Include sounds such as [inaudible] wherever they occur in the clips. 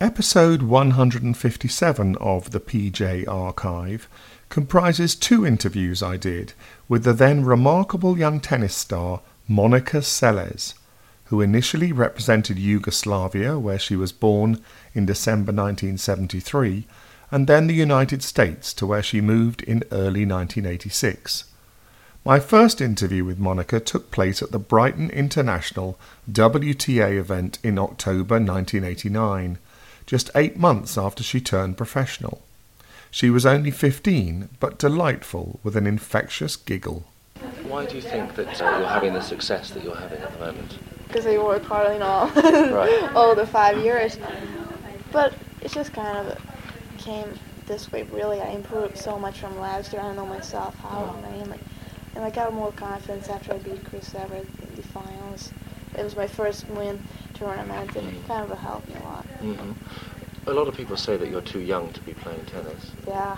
Episode 157 of the PJ Archive comprises two interviews I did with the then remarkable young tennis star Monica Seles, who initially represented Yugoslavia, where she was born in December 1973, and then the United States, to where she moved in early 1986. My first interview with Monica took place at the Brighton International WTA event in October 1989 just eight months after she turned professional. She was only 15, but delightful with an infectious giggle. Why do you think that uh, you're having the success that you're having at the moment? Because I work hard in all, Right. [laughs] all the five years. But it just kind of came this way, really. I improved so much from last year. I know myself how I am. Like, and I got more confidence after I beat Chris Evert in the finals. It was my first win tournament, and it kind of helped me a lot. hmm A lot of people say that you're too young to be playing tennis. Yeah.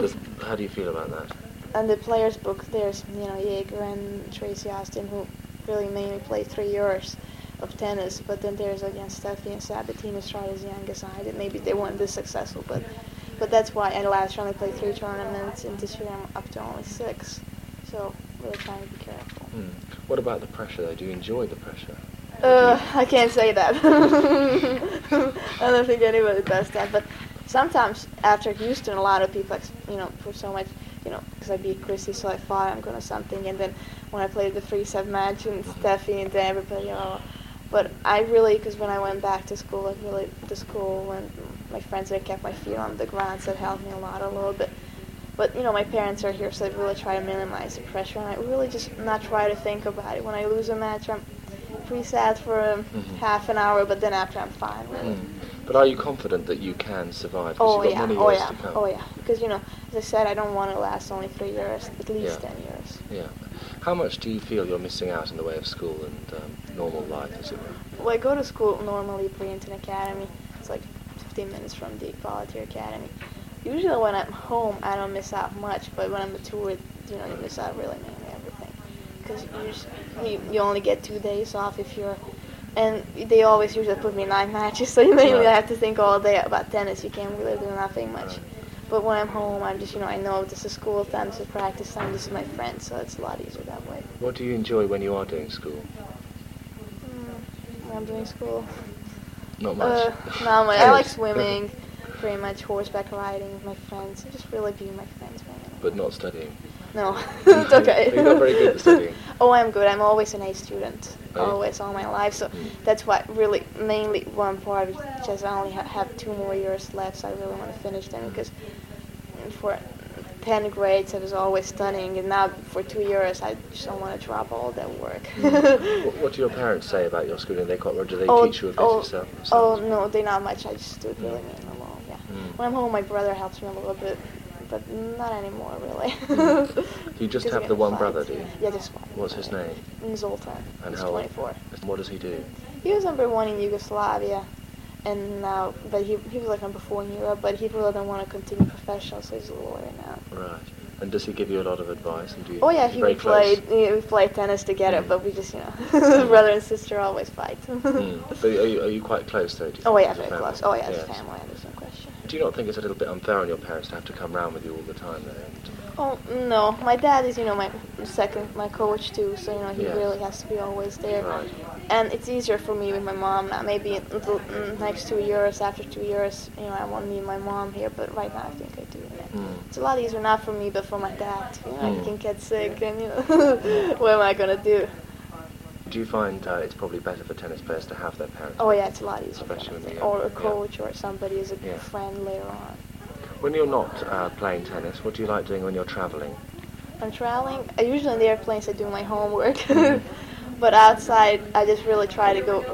Does, [laughs] how do you feel about that? and the players book there's you know Jaeger and Tracy Austin who really mainly play three years of tennis but then there's again Steffi and Sabatini started as young as I did maybe they weren't this successful but but that's why I last year only played three tournaments and this year I'm up to only six so really trying to be careful Hmm. What about the pressure though? Do you enjoy the pressure? Uh, I can't say that [laughs] I don't think anybody does that but sometimes after Houston a lot of people you know for so much you know, because I beat Chrissy, so I thought I'm gonna something. And then when I played the three set match and Steffi and then everybody, oh. But I really, because when I went back to school, like really the school and my friends, I kept my feet on the ground, so it helped me a lot, a little bit. But you know, my parents are here, so I really try to minimize the pressure, and I really just not try to think about it. When I lose a match, I'm pretty sad for um, Mhm. half an hour, but then after I'm fine, really. Hmm. But are you confident that you can survive? Oh you've yeah, got many oh yeah, to come. oh yeah. Because you know, as I said, I don't want to last only three years, at least Yeah. ten years. Yeah. How much do you feel you're missing out in the way of school and um, normal life, as it were? Well, I go to school normally Princeton Academy. It's like 15 minutes from the Bollettieri academy. Usually when I'm home, I don't miss out much, but when I'm at tour, you know, you miss out really everything. Because you, you only get two days off if you're, and they always usually put me nine [laughs] matches, so you mainly Right. have to think all day about tennis. You can't really do nothing much. Right. But when I'm home, I'm just, you know, I know this is school time, this is practice time, this is my friends, so it's a lot easier that way. What do you enjoy when you are doing school? Mm, when I'm doing school. Not much. Uh, not much. I like swimming, [laughs] pretty much horseback riding with my friends. Just really being my friends, man. but not studying. No, [laughs] it's okay. You're not very good at studying. [laughs] oh, I'm good. I'm always an A student, Oh. always all my life. So Mm. that's why really mainly one part is just I only ha- have two more years left. So I really want to finish them because for 10 grades I was always studying, and now for two years I just don't want to drop all that work. [laughs] what, what do your parents say about your schooling? They quite, or do they oh, teach you a bit oh, yourself? Oh no, they not much. I just do it really me alone. Yeah. Mm. When I'm home, my brother helps me a little bit, but not anymore really. Mm. You just have the one brother, do you? Yeah, just one. What's his name? Zoltan. And He's how old? 24. What does he do? He was number one in Yugoslavia, and now, but he he was like number four in Europe, but he really don't want to continue professional, so he's a lawyer now. Right. And does he give you a lot of advice? And do you, Oh yeah, he we played close? we played tennis together, Mm. but we just you know [laughs] brother and sister always fight. Mm. But are you, are you quite close though? You Oh yeah, very family? close. Oh yeah, Yes. family, there's no question. Do you not think it's a little bit unfair on your parents to have to come round with you all the time though? Oh no, my dad is you know my second my coach too, so you know he Yes. really has to be always there. Right. And it's easier for me with my mom now. Maybe in the next two years, after two years, you know, I want me and my mom here. But right now, I think I do. Mm. It's a lot easier not for me, but for my dad. You know, Mm. he can get sick, and you know, [laughs] what am I gonna do? Do you find uh, it's probably better for tennis players to have their parents? Oh yeah, it's a lot easier. Especially when for they're or a yeah. coach or somebody as a Yeah. friend later on. When you're not uh, playing tennis, what do you like doing when you're travelling? I'm traveling. I usually in the airplanes I do my homework, [laughs] Mhm. [laughs] but outside I just really try to go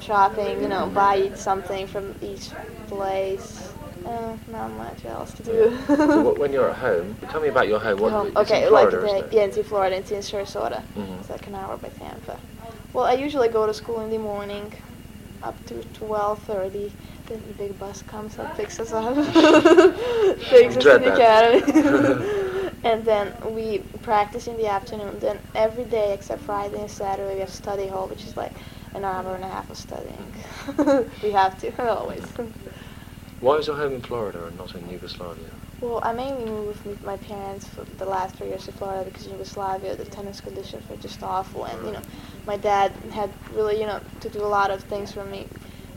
shopping. You know, buy something from each place. Uh, not much else to do. [laughs] So what- when you're at home, tell me about your home. What, Home. okay, Florida, like it? yeah, it's in Florida, it's in Sarasota. Mhm. It's like an hour by Tampa. Well, I usually go to school in the morning, up to twelve thirty. Then the big bus comes and picks us up, [laughs] [laughs] takes us to the that. academy, [laughs] and then we practice in the afternoon. Then every day except Friday and Saturday we have study hall, which is like an hour and a half of studying. we have to always. Why is your home in Florida and not in Yugoslavia? Well, I mainly moved with my parents for the last three years to Florida because Yugoslavia the tennis conditions were just awful, and you know, my dad had really you know to do a lot of things for me,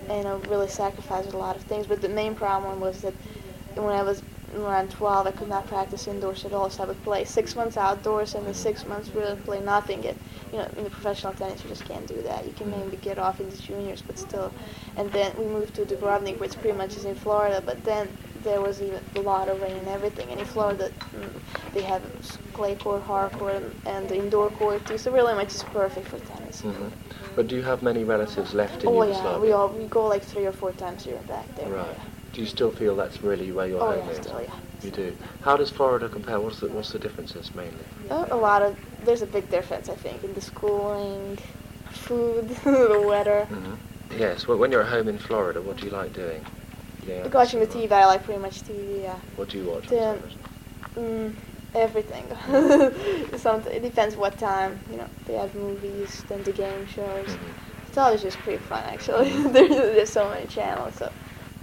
and you know, really sacrificed a lot of things. But the main problem was that when I was around 12, I could not practice indoors at all, so I would play six months outdoors and then six months really play nothing. And you know, in the professional tennis, you just can't do that. You can maybe get off in the juniors, but still. And then we moved to Dubrovnik, which pretty much is in Florida, but then there was even a lot of rain and everything. And in Florida, mm, they have clay court, hard court, and, the indoor court too. So really much is perfect for tennis. Mm-hmm. But do you have many relatives left in oh Yugoslavia? yeah, we all we go like three or four times a year back there. Right. Yeah. Do you still feel that's really where your Oh home yeah, is? still yeah. You do. How does Florida compare? What's the what's the differences mainly? Uh, a lot of there's a big difference I think in the schooling, food, [laughs] the weather. Mm-hmm. Yes. Well, when you're at home in Florida, what do you like doing? Yeah. Like watching the TV, I like pretty much TV. Yeah. What do you watch? The-? Mm, everything. [laughs] Something. It depends what time. You know, they have movies, then the game shows. Mhm. It's always just pretty fun actually. [laughs] there's, there's so many channels. So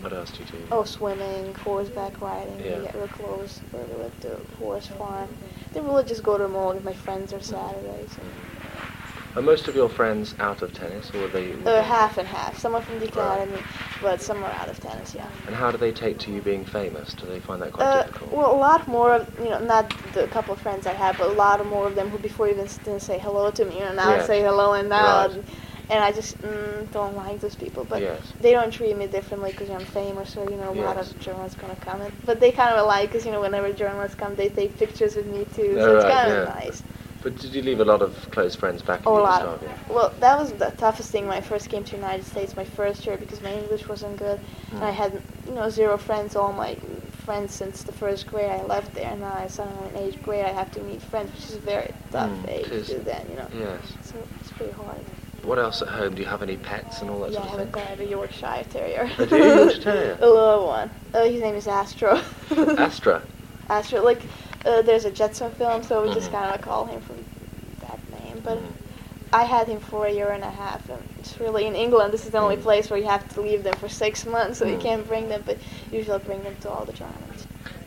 What else do you do? oh, swimming, horseback riding. Yeah. We get real close we live the horse farm. Then we'll just go to the mall with my friends on Saturdays. Are most of your friends out of tennis, or are they? Uh, half and half. Some are from the Right. academy, but some are out of tennis. Yeah. And how do they take to you being famous? Do they find that quite Uh, difficult? well, a lot more of, you know, not the couple of friends I have, but a lot more of them who before even didn't say hello to me, you know, now Yes. say hello and now, Right. and I just mm, don't like those people. But Yes. they don't treat me differently because I'm famous or, you know, a lot of journalists gonna comment. But they kind of like, because, you know, whenever journalists come, they take pictures with me too, so Oh, it's kind of yeah. nice. But did you leave a lot of close friends back in a lot. Well, that was the toughest thing when I first came to the United States, my first year, because my English wasn't good, and I Mm. had you know zero friends. All my friends since the first grade I left there. and Now I suddenly in eighth grade I have to meet friends, which is a very tough Mm, age to then, you know. Yes. So it's pretty hard. What else at home? Do you have any pets and all that yeah, I sort have a of thing? guy, I have a Yorkshire Terrier. Oh, do? Yorkshire [laughs] Terrier? a little one. Uh, his name is Astro. Astra. [laughs] Astro, like uh, there's a Jetson film, so we just kind of call him from that name. But Mhm. I had him for a year and a half, and it's really in England. This is the only Mm. place where you have to leave them for six months, so you Mm. can't bring them. But usually I bring them to all the tournaments.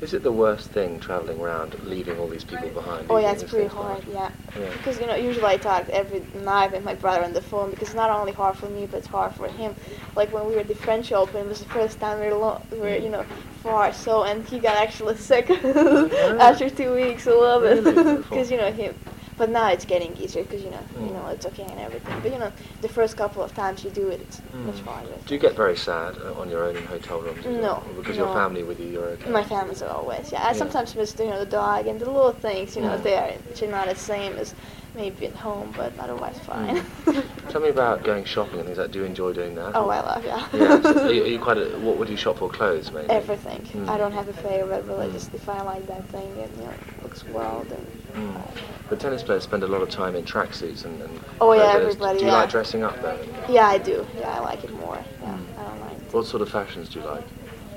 Is it the worst thing travelling around, leaving all these people behind? Oh yeah, it's pretty hard. Yeah, Yeah. because you know usually I talk every night with my brother on the phone because it's not only hard for me, but it's hard for him. Like when we were at the French Open, it was the first time we were, lo- we were you know far. So and he got actually [laughs] sick after two weeks. I love it because you know him. But now it's getting easier because you know you Mm. know it's okay and everything. But you know the first couple of times you do it, it's much Mm. harder. Do you get very sad uh, on your own in hotel rooms? No, Or Because no. your family with you, you're okay. My family's always, yeah. I Yeah. sometimes miss, you know, the dog and the little things, you know, Mm. there, which are not the same as maybe at home, but otherwise fine. [laughs] Tell me about going shopping and things like. Do you enjoy doing that? oh, I love, yeah. Yeah. so [laughs] are, you, are you quite? A, what would you shop for? Clothes, mainly. Everything. Mm. I don't have a favorite, really. Mm. Just if I like that thing, it you know, looks well, then. Mm. But tennis players spend a lot of time in tracksuits and. and Oh, yeah, everybody, Do you yeah. like dressing up though? Yeah, I do. Yeah, I like it more. Yeah, Mm. I don't like What sort of fashions do you like?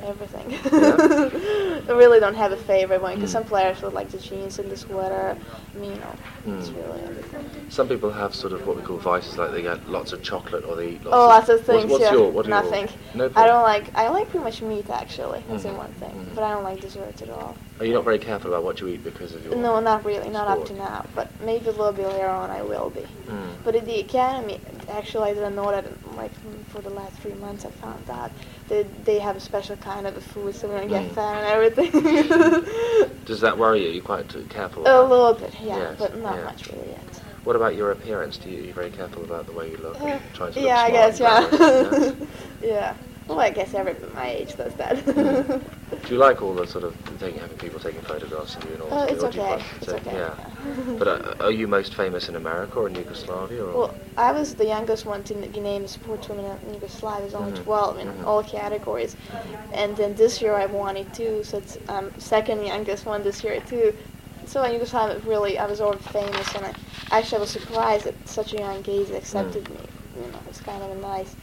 Everything. Yeah? [laughs] I really don't have a favorite one because Mm. some players would like the jeans and the sweater. I mean, you know, it's Mm. really everything. Some people have sort of what we call vices, like they get lots of chocolate or they eat lots Oh, of. lots of things. What's, yeah, your? What nothing. Your, no I don't like. I like pretty much meat actually. That's the Mhm, one thing. mhm. But I don't like desserts at all. Are you not very careful about what you eat because of your? No, not really. Not up to now. But maybe a little bit later on, I will be. Mm. But at the academy, actually, I didn't know that. Like for the last three months, I found out that they have a special kind of a food, so we don't get Mm. fat and everything. [laughs] Does that worry you? You're quite careful. a little bit, yeah, Yes, but not yeah. much really yet. What about your appearance? Do you, are you very careful about the way you look? Uh, to yeah, I guess, yeah. and glamorous, yes? yeah. Well, I guess everybody my age does that. Mm. [laughs] Do you like all the sort of taking, having people taking photographs of you and all Oh, it's or do you okay. It's okay. Yeah. yeah. [laughs] But uh, are you most famous in America or in Yugoslavia? Or? Well, I was the youngest one to n- be named sportswoman in Yugoslavia. I was only Mhm. 12 in Mhm. all categories. And then this year I won it too, so it's um, second youngest one this year too. So in Yugoslavia, really, I was already famous, and I actually I was surprised that such a young age accepted Mm. me. You know, it's kind of a nice.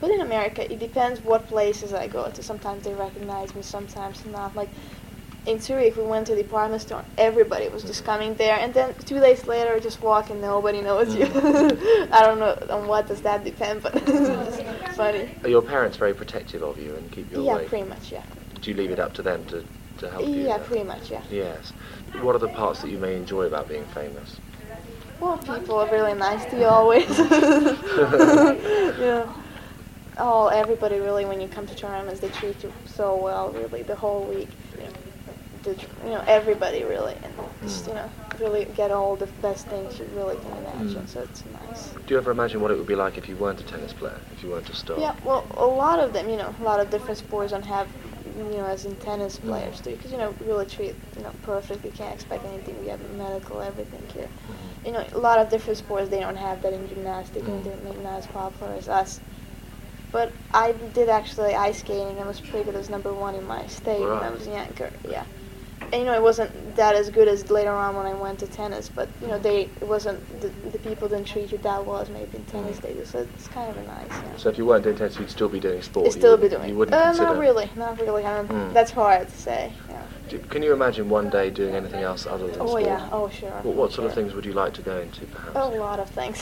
But in America, it depends what places I go to. Sometimes they recognize me, sometimes not. Like in Zurich, we went to the department store. Everybody was just mm-hmm. coming there, and then two days later, just walking, nobody knows you. Mm-hmm. [laughs] I don't know on what does that depend, but [laughs] it's funny. Are your parents very protective of you and keep you Yeah, away? pretty much. Yeah. Do you leave it up to them to, to help you? Yeah, pretty much. Yeah. Yes. What are the parts that you may enjoy about being famous? Well, people are really nice to you always. [laughs] yeah. Oh, everybody really, when you come to tournaments, they treat you so well, really, the whole week. You know, the, you know everybody really, and just, you mm. know, really get all the best things you really can imagine, mm. so it's nice. Do you ever imagine what it would be like if you weren't a tennis player, if you weren't a star? Yeah, well, a lot of them, you know, a lot of different sports don't have, you know, as in tennis mm. players do, because, you know, really treat, you know, perfect. You can't expect anything. We have medical, everything here. Mm-hmm. You know, a lot of different sports, they don't have that in gymnastics, and they're maybe not as popular as us. But I did actually ice skating. I was pretty good as number one in my state when I was younger. Yeah. And, you know, it wasn't that as good as later on when I went to tennis, but you know, they it wasn't the, the people didn't treat you that well as maybe in tennis they do. So it's kind of a nice. Yeah. So if you weren't doing tennis, you'd still be doing sport. It's You still be doing. You wouldn't uh, consider. not really, not really. I mean, Mm. That's hard to say. Yeah. Do- Can you imagine one day doing anything else other than Oh sport? yeah. Oh sure. What, what sort of things would you like to go into, perhaps? A lot of things.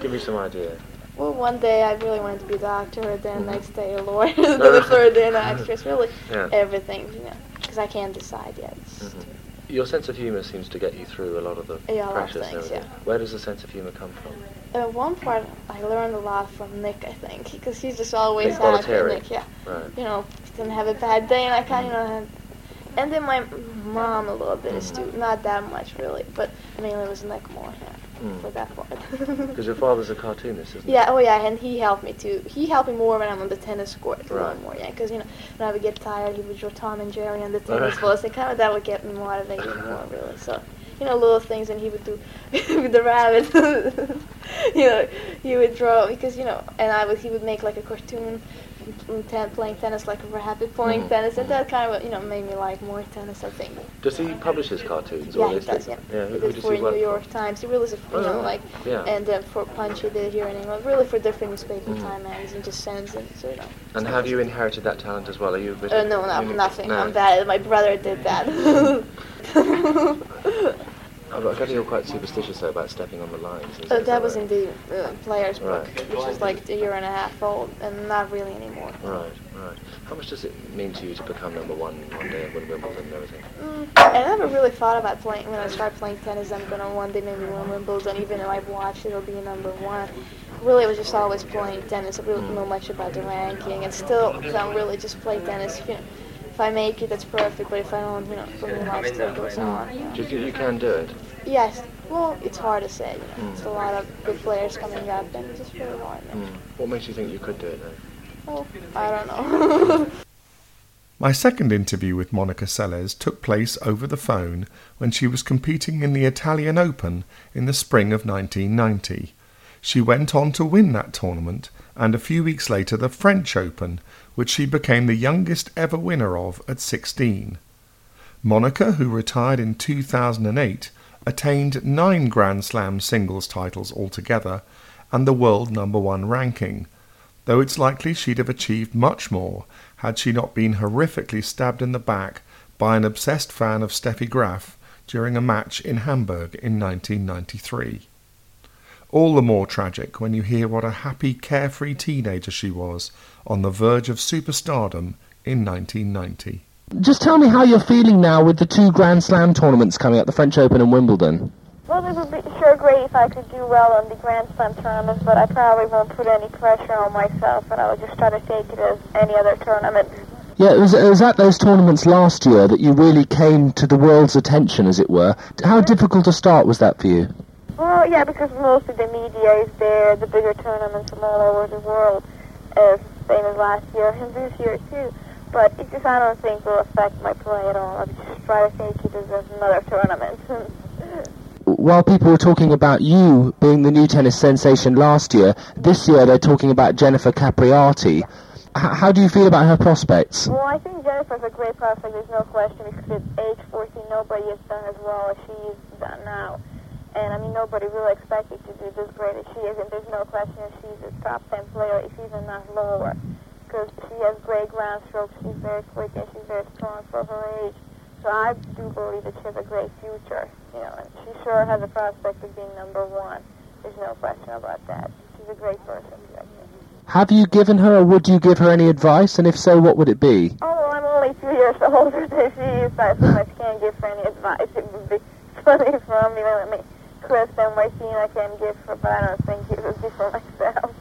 Give me some [laughs] idea. Well, one day I really wanted to be a doctor, then Mhm. next day a lawyer, [laughs] then the third day an actress. Really, Yeah. everything. You know, because I can't decide yet. Mhm. Your sense of humour seems to get you through a lot of the Yeah, a lot of pressures things, yeah. Where does the sense of humour come from? Uh, one part I learned a lot from Nick, I think, because he's just always Nick happy. Nick, yeah. Right. You know, didn't have a bad day, and I kind of, you know, and then my mom a little bit is too, not that much really, but mainly it was Nick more, yeah, Mm. for that part. [laughs] Because your father's a cartoonist, isn't Yeah, oh yeah, and he helped me too. He helped me more when I'm on the tennis court, a Right. little more, yeah. Because you know, when I would get tired, he would draw Tom and Jerry on the [laughs] tennis balls, and kind of that would get me motivated more, [laughs] really. So, you know, little things, and he would do with the rabbit. you know, he would draw because you know, and I would he would make like a cartoon. Mm, Ten, playing tennis like a rabbit playing Mhm, tennis, and mhm. that kind of you know made me like more tennis. I think. Does he publish his cartoons? Yeah, or he does. it- Yeah, Who, he who does for he work New York for? Times. He really is, a, you Oh, know, right. like, Yeah. and then for Punch he did here in England. Really for different newspapers, Mhm. Time magazine just sends it. So you know. And have you inherited that talent as well? Are you a bit Uh, no, no, nothing. No. I'm bad. My brother did that. [laughs] [laughs] [laughs] I've got- I gather you're quite superstitious though about stepping on the lines. is Uh, is that was right? in the uh, player's book, Right. which was like a year and a half old, and not really anymore. Right, right. How much does it mean to you to become number one one day and win Wimbledon and everything? Mm, I never really thought about playing. When I started playing tennis, I'm gonna one day maybe win Wimbledon. Even though I've watched, it'll be number one. Really, I was just always playing tennis. I really don't know much about the ranking, and still I'm really just play tennis. You know, if I make it, that's perfect. But if I don't, you know, for me, life still goes on. You. Do you think you can do it? Yes. Well, it's hard to say. You know, Mm. it's a lot of good players coming up, and it's just really hard. Mm. What makes you think you could do it though? Well, I don't know. [laughs] My second interview with Monica Seles took place over the phone when she was competing in the Italian Open in the spring of 1990. She went on to win that tournament and a few weeks later the French Open, which she became the youngest ever winner of at 16. Monica, who retired in 2008, attained nine Grand Slam singles titles altogether and the world number one ranking, though it's likely she'd have achieved much more had she not been horrifically stabbed in the back by an obsessed fan of Steffi Graf during a match in Hamburg in 1993. All the more tragic when you hear what a happy, carefree teenager she was on the verge of superstardom in 1990. Just tell me how you're feeling now with the two Grand Slam tournaments coming up, the French Open and Wimbledon. Well, it would be sure great if I could do well on the Grand Slam tournaments, but I probably won't put any pressure on myself, and I would just try to take it as any other tournament. Yeah, it was, it was at those tournaments last year that you really came to the world's attention, as it were. How difficult a start was that for you? Well, yeah, because most of the media is there, the bigger tournaments from all over the world, as same as last year and this year too. But it just I don't think will affect my play at all. I just try to take it as another tournament. [laughs] While people were talking about you being the new tennis sensation last year, this year they're talking about Jennifer Capriati. H- how do you feel about her prospects? Well, I think Jennifer's a great prospect. There's no question because at age 14, nobody has done as well as she's done now. And I mean, nobody really expected to do this great as she is. And there's no question if she's a top 10 player, if she's not lower. Because she has great ground strokes. She's very quick and she's very strong for her age. So I do believe that she has a great future, you know, and she sure has a prospect of being number one. There's no question about that. She's a great person, Have you given her, or would you give her any advice? And if so, what would it be? Oh, well, I'm only two years [laughs] older than she is, so I pretty much can't give her any advice. It would be funny from um, me. I mean, Chris and I can give her, but I don't think it would be for myself.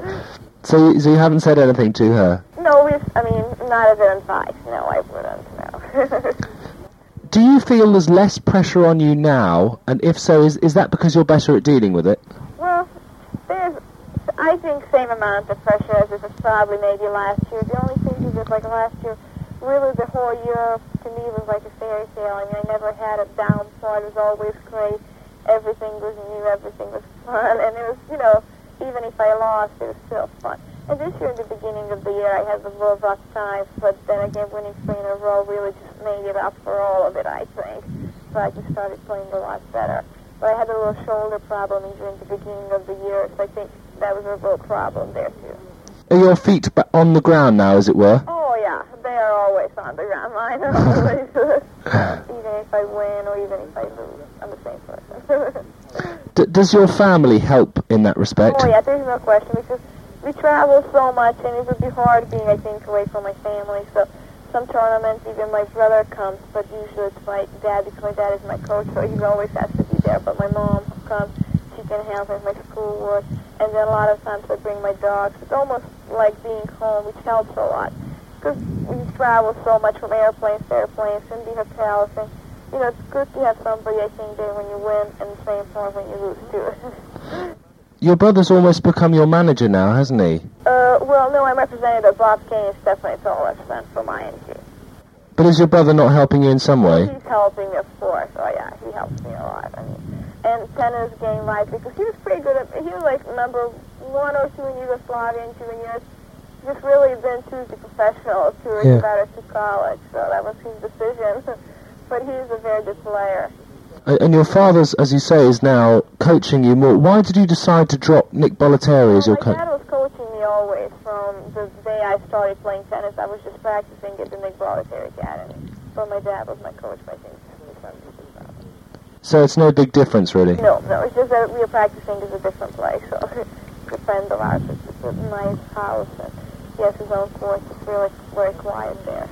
[laughs] So, you- so you haven't said anything to her. no, I mean, not as an advice. No, I wouldn't, no. [laughs] Do you feel there's less pressure on you now? And if so, is is that because you're better at dealing with it? Well, there's, I think, same amount of pressure as it was probably maybe last year. The only thing is that, like last year, really the whole year to me was like a fairy tale. I mean, I never had a down part. It was always great. Everything was new. Everything was fun, and it was, you know, even if I lost, it was still fun. And this year, in the beginning of the year, I had little rough time, but then again, winning three in a row really just made it up for all of it, I think. So I just started playing a lot better. But I had a little shoulder problem during the beginning of the year, so I think that was a little problem there too. Are your feet ba- on the ground now, as it were? Oh yeah, they are always on the ground. Mine are always, even if I win or even if I lose, I'm the same person. D- does your family help in that respect? oh yeah, there's no question because we travel so much and it would be hard being, I think, away from my family. So some tournaments, even my brother comes, but usually it's my dad because my dad is my coach, so he always has to be there. But my mom comes, can help with my schoolwork, and then a lot of times I bring my dogs. It's almost like being home, which helps a lot because we travel so much from airplanes to airplanes and the hotels, and you know it's good to have somebody I think when you win and the same for when you lose too. [laughs] Your brother's almost become your manager now, hasn't he? Uh, well, no, I'm representative Bob Kain and Stephanie Tolleson from IMG. But is your brother not helping you in some way? He's helping of course. Oh, yeah, he helps me a lot. I mean, and tennis game right because he was pretty good at. He was like number one or two in Yugoslavia in years. Just really then choose the professional to Yeah. better to college. So that was his decision. [laughs] but he's a very good player. And your father's, as you say, is now coaching you more. Why did you decide to drop Nick Bollettieri as Well, your coach? my dad was coaching me always from the day I started playing tennis. I was just practicing at the Nick Bollettieri Academy. But my dad was my coach, I think, for some reason. So it's no big difference, really. No, no, it's just that we are practicing is a different place. So a friend of ours, it's a nice house, and he has his own course. It's really very quiet there.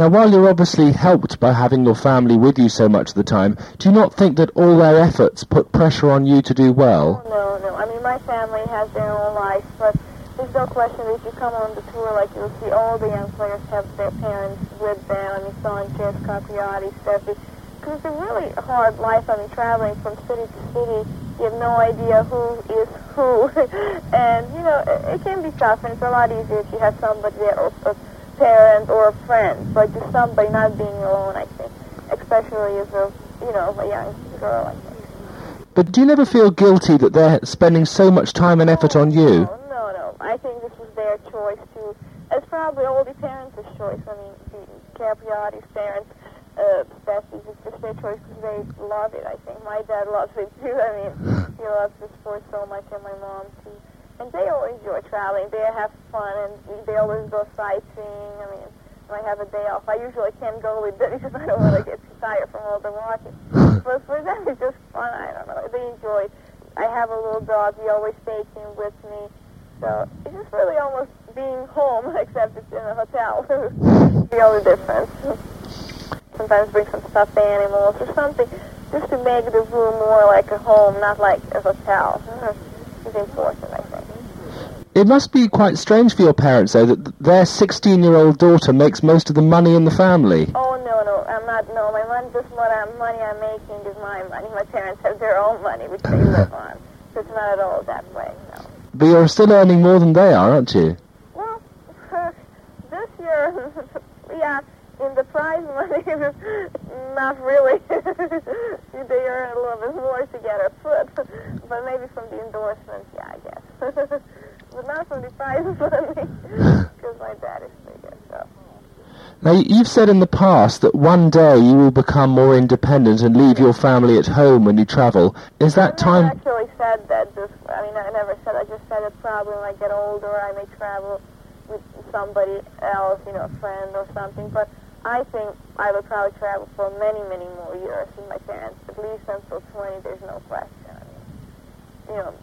Now, while you're obviously helped by having your family with you so much of the time, do you not think that all their efforts put pressure on you to do well? No, no. I mean, my family has their own life, but there's no question that if you come on the tour, like you'll see all the young players have their parents with them. I mean, Sanchez, Capriati, Steffi. Because it's a really hard life. I mean, traveling from city to city, you have no idea who is who. [laughs] and, you know, it, it can be tough, and it's a lot easier if you have somebody there, or a parent or a friend, but just somebody not being alone, I think. Especially as a, you know, a young girl, I think. But do you never feel guilty that they're spending so much time and effort on you? No, no, no. I think this was their choice too. It's probably all the parents' choice. I mean, the Capriati's parents, uh, Steffi's, it's just their choice because they love it. I think my dad loves it too. I mean, he [laughs] loves the sport so much, and my mom too. And they all enjoy traveling. They have fun, and they always go sightseeing. I mean, when I have a day off, I usually can't go with them [laughs] because I don't want to get too tired from all the walking. [laughs] But for them, it's just fun. I don't know. They enjoy it. I have a little dog. He always takes him with me. So it's just really almost being home, except it's in a hotel. the only difference. Sometimes bring some stuffed animals or something, just to make the room more like a home, not like a hotel. Uh-huh. It's important, I think. It must be quite strange for your parents, though, that their 16-year-old daughter makes most of the money in the family. Oh no, no, I'm not. No, my money, just what I'm, money I'm making is my money. My parents have their own money, which they [laughs] live on. So it's not at all that way. No. But you're still earning more than they are, aren't you? Well, [laughs] this year, [laughs] yeah, in the prize money, [laughs] not really. [laughs] they earn a little bit more to get a foot, but maybe from the endorsements, yeah, I guess. [laughs] but not from the prize money, because my dad is bigger, so. Now, you've said in the past that one day you will become more independent and leave your family at home when you travel. Is that I time... I actually said that. This, I mean, I never said. I just said that probably when I get older, I may travel with somebody else, you know, a friend or something. But I think I will probably travel for many, many more years with my parents, at least until 20, there's no question. I mean, you know,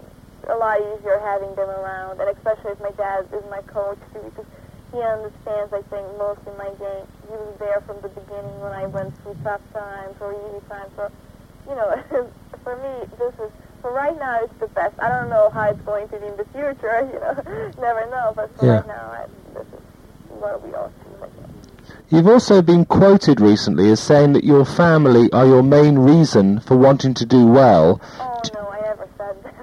a lot easier having them around, and especially if my dad is my coach, too, because he understands, I think, most in my game. He was there from the beginning when I went through tough times or easy times. So, you know, [laughs] for me, this is, for right now, it's the best. I don't know how it's going to be in the future, [laughs] you know, [laughs] never know, but for Yeah. right now, I, this is what we all choose, I think. You've also been quoted recently as saying that your family are your main reason for wanting to do well. Oh no, I never said that.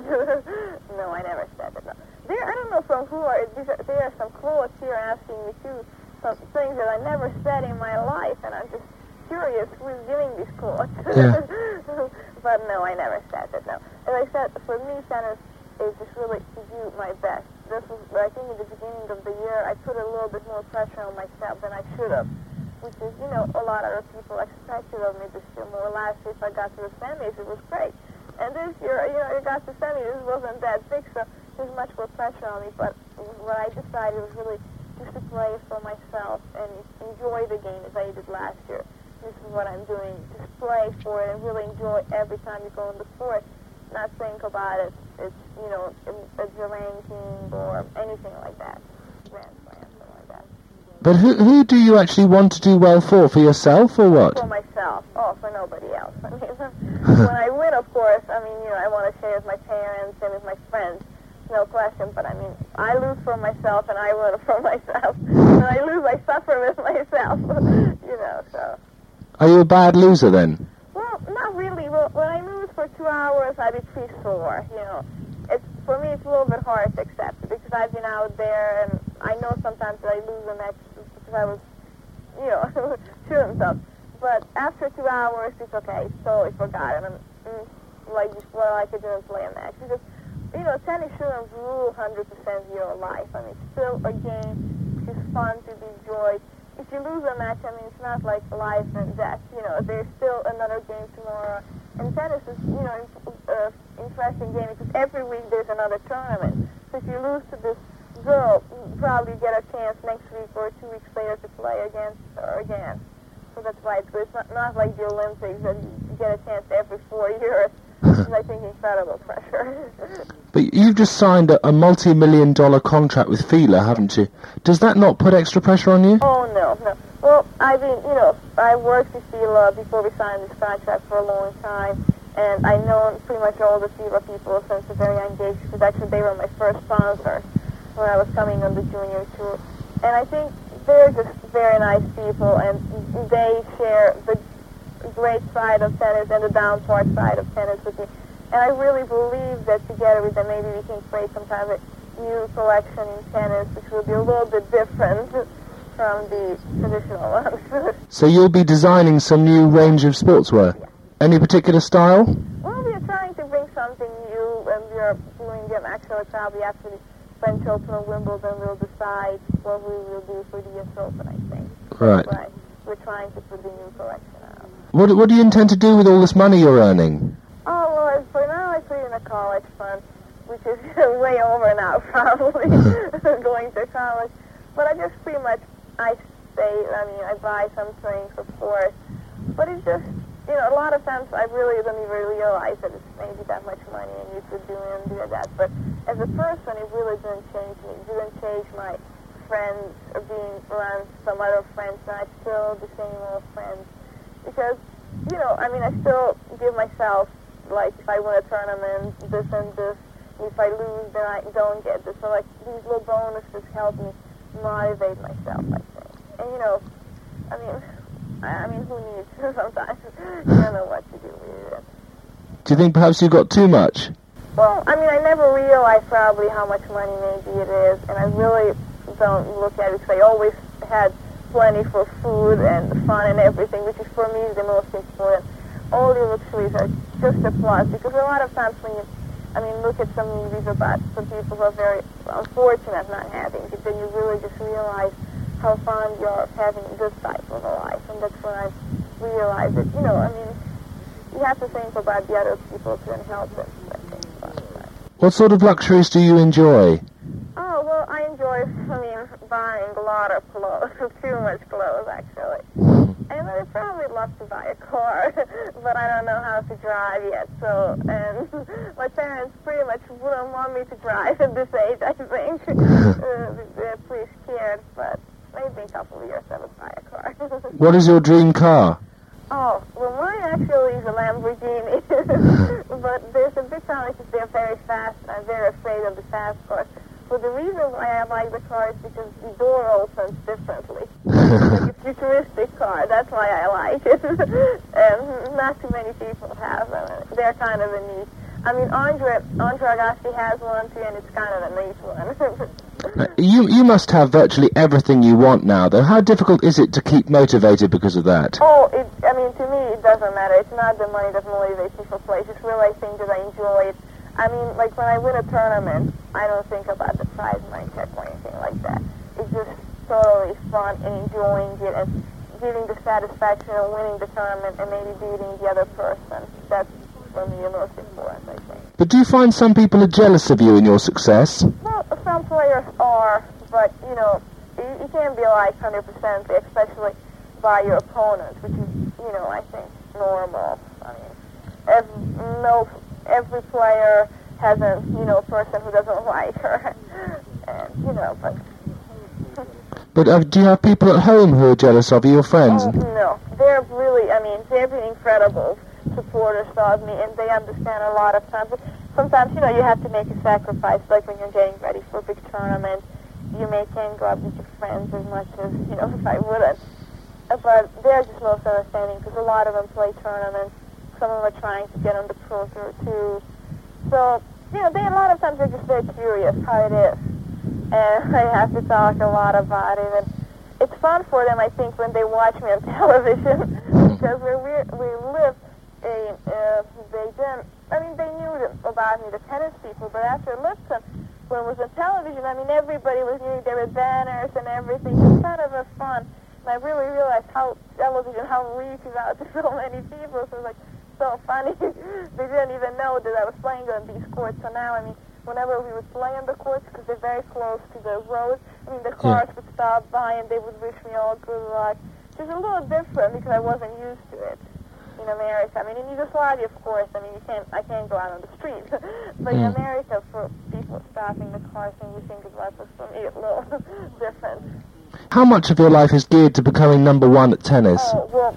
[laughs] no, I never said that. No. There, I don't know from who are these are, there are some quotes here asking me too, some things that I never said in my life, and I'm just curious who's giving these quotes. Yeah. [laughs] but no, I never said that. No, as I said, for me, Santa is just really to do my best. This was, I think, at the beginning of the year, I put a little bit more pressure on myself than I should have which is, you know, a lot of people expected of me this year. More last year, if I got to the semis, it was great. And this year, you know, I got to the semis, it wasn't that big, so there's much more pressure on me. But what I decided was really just to play for myself and enjoy the game as I did last year. This is what I'm doing. Just play for it and really enjoy every time you go on the court. Not think about it. It's, you know, a ranking or anything like that. Grand Slam, something like that. But who, who do you actually want to do well for? For yourself or what? for myself. Oh, for nobody else. I [laughs] mean, [laughs] when I win, of course, I mean, you know, I want to share with my parents and with my friends. No question. But I mean, I lose for myself and I win for [laughs] myself. When I lose, I suffer with myself. you know, so. Are you a bad loser then? Well, not really. Well, when I lose for two be pretty sore. You know, it's for me, it's a little bit hard to accept because I've been out there and I know sometimes that I lose a match because I was, you know, [laughs] shooting stuff. But after two hours, it's okay. It's totally forgotten. And mm, like just what I could is play a match because you know tennis shouldn't rule 100% of your life. I mean, it's still a game. It's fun to be enjoyed if you lose a match, I mean, it's not like life and death. You know, there's still another game tomorrow. And tennis is, you know, uh, interesting game because every week there's another tournament. So if you lose to this girl, you probably get a chance next week or two weeks later to play against her again. So that's why it's good. It's not, not like the Olympics that you get a chance every four [laughs] years. Incredible pressure. [laughs] But you've just signed a, a multi-million dollar contract with Fila, haven't you? Does that not put extra pressure on you? Oh no, no. Well, I mean, you know, I worked with FILA before we signed this contract for a long time, and I know pretty much all the FILA people since a very young age because actually they were my first sponsors when I was coming on the junior tour. And I think they're just very nice people, and they share the great side of tennis and the down part side of tennis with me. And I really believe that together with them, maybe we can create some kind of a new collection in tennis, which will be a little bit different from the traditional ones. [laughs] So you'll be designing some new range of sportswear. Any particular style? well, we are trying to bring something new, and we are doing them actually probably after the French Open or Wimbledon. We'll decide what we will do for the US Open, I think. Right. Right. We're trying to put the new collection. What, what do you intend to do with all this money you're earning? Oh, well, for now, I put it in a college fund, which is [laughs] way over now, [laughs] probably, [laughs] going to college. But I just pretty much, I stay, I mean, I buy some things, of course. But it's just, you know, a lot of times I really don't even realize that it's maybe that much money and you could do and do that. But as a person, it really didn't change me. It didn't change my friends or being around some other friends, and I still the same old friends. Because, you know, I mean, I still give myself like if I win a tournament, this and this. If I lose, then I don't get this. So like these little bonuses help me motivate myself. I think, and you know, I mean, I, I mean, who needs [laughs] sometimes? you don't know what to do with it. Do you think perhaps you got too much? Well, I mean, I never realized probably how much money maybe it is, and I really don't look at it because I always had plenty for food and fun and everything, which is for me the most important. All the luxuries are just a plus because a lot of times when you, I mean, look at some movies about some people who are very unfortunate not having it, then you really just realize how fond you are of having this type of a life, and that's when I realized that, you know, I mean, you have to think about the other people and help them. What sort of luxuries do you enjoy? Oh, well, I enjoy, I mean, buying a lot of clothes, [laughs] too much clothes actually. Mm-hmm. And I would probably love to buy a car, [laughs] but I don't know how to drive yet. So, and [laughs] my parents pretty much wouldn't want me to drive at this age. I think mm-hmm. uh, they're pretty scared, but maybe in a couple of years I would buy a car. What is your dream car? Oh, well, mine actually is a Lamborghini. Mm-hmm. but there's a big challenge because they're very fast. and I'm very afraid of the fast cars. But the reason why I like the car is because the door opens differently. [laughs] it's a futuristic car. That's why I like it. and [laughs] um, not too many people have them. They're kind of a neat. I mean, Andre, Andre Agassi has one too, and it's kind of a neat one. Uh, you you must have virtually everything you want now, though. How difficult is it to keep motivated because of that? Oh, it, I mean, to me, it doesn't matter. It's not the money that motivates me for plays. It's really, I think, that I enjoy it. I mean, like, when I win a tournament, I don't think about the prize money check or anything like that. It's just totally fun and enjoying it and getting the satisfaction of winning the tournament and maybe beating the other person. That's, for me, the most important, I think. But do you find some people are jealous of you and your success? Well, some players are, but you know, you, you can't be like 100%, especially by your opponent, which is, you know, I think normal. I mean, every, no, every player has a, you know, person who doesn't [laughs] like her, and you know, but. But uh, do you have people at home who are jealous of you, your friends? Oh, no, they're really, I mean, they've been incredible supporters of me, and they understand a lot of times. But sometimes, you know, you have to make a sacrifice, like when you're getting ready for a big tournament. You may can't go out with your friends as much as, you know, [laughs] if I wouldn't. But they're just most understanding because a lot of them play tournaments. Some of them are trying to get on the Pro Tour too. So, you know, they a lot of times they're just very curious how it is. And [laughs] I have to talk a lot about it. And it's fun for them, I think, when they watch me on [laughs] television. because when we, we lived, a, uh, they didn't, I mean, they knew about me, the tennis people, but after Lipton, when it was on television, I mean, everybody was using their banners and everything. It was kind of a fun. And I really realized how television, how reaches out to so many people. So like so funny. [laughs] they didn't even know that I was playing on these courts. So now, I mean, whenever we would play on the courts, because they're very close to the road, I mean, the cars would stop by and they would wish me all good luck. Which is a little different because I wasn't used to it in America. I mean, in Yugoslavia, of course, I mean, you can't, I can't go out on the street. [laughs] but in Mm. America, for people stopping the cars and wishing good luck was for me a little [laughs] different. How much of your life is geared to becoming number one at tennis? Oh, well,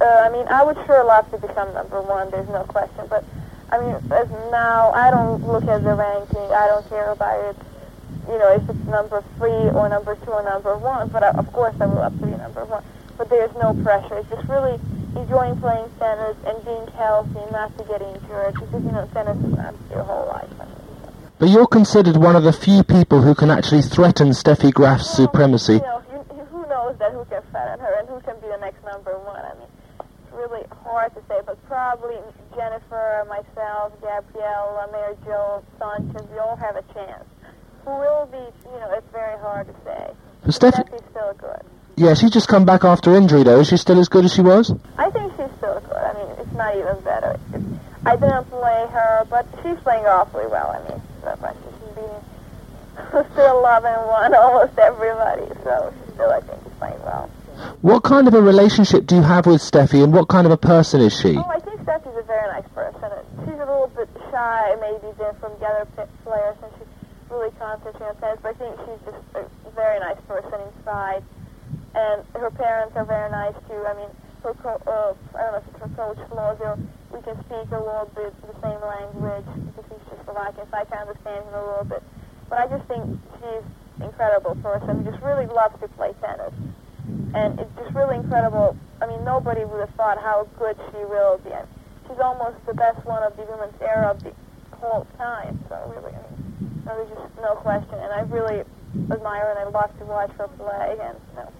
uh, I mean, I would sure love to become number one, there's no question. But, I mean, as now, I don't look at the ranking. I don't care about it, you know, if it's number three or number two or number one. But, I, of course, I would love to be number one. But there's no pressure. It's just really enjoying playing tennis and being healthy and not to get injured. Because, you know, tennis is not your whole life. I mean, But you're considered one of the few people who can actually threaten Steffi Graf's Well, supremacy. You know, you, you, who knows that who can threaten her and who can be the next number one? I mean, it's hard to say, but probably Jennifer, myself, Gabriela, Mary Jo, Sanchez, we all have a chance. Who will be, you know, it's very hard to say. But Steffi, Steffi's still good. yeah, she's just come back after injury though. Is she still as good as she was? I think she's still good. I mean, it's not even better. It's, I didn't play her, but she's playing awfully well. I mean, so far she's beating [laughs] still loving one [laughs] almost everybody. So she still, I think, is playing well. What kind of a relationship do you have with Steffi, and what kind of a person is she? Oh, I think Steffi's a very nice person. She's a little bit shy, maybe, than from the other players, and she's really concentrating on tennis. But I think she's just a very nice person inside, and her parents are very nice too. I mean, her co- uh, I don't know if it's her coach Slozil. We can speak a little bit the same language because he's just Czechoslovakian, so I can understand him a little bit. But I just think she's an incredible person. Who just really loves to play tennis. And it's just really incredible. I mean, nobody would have thought how good she will be. And she's almost the best one of the women's era of the whole time. So really, I mean, there's just no question. And I really admire and I love to watch her play. And you know.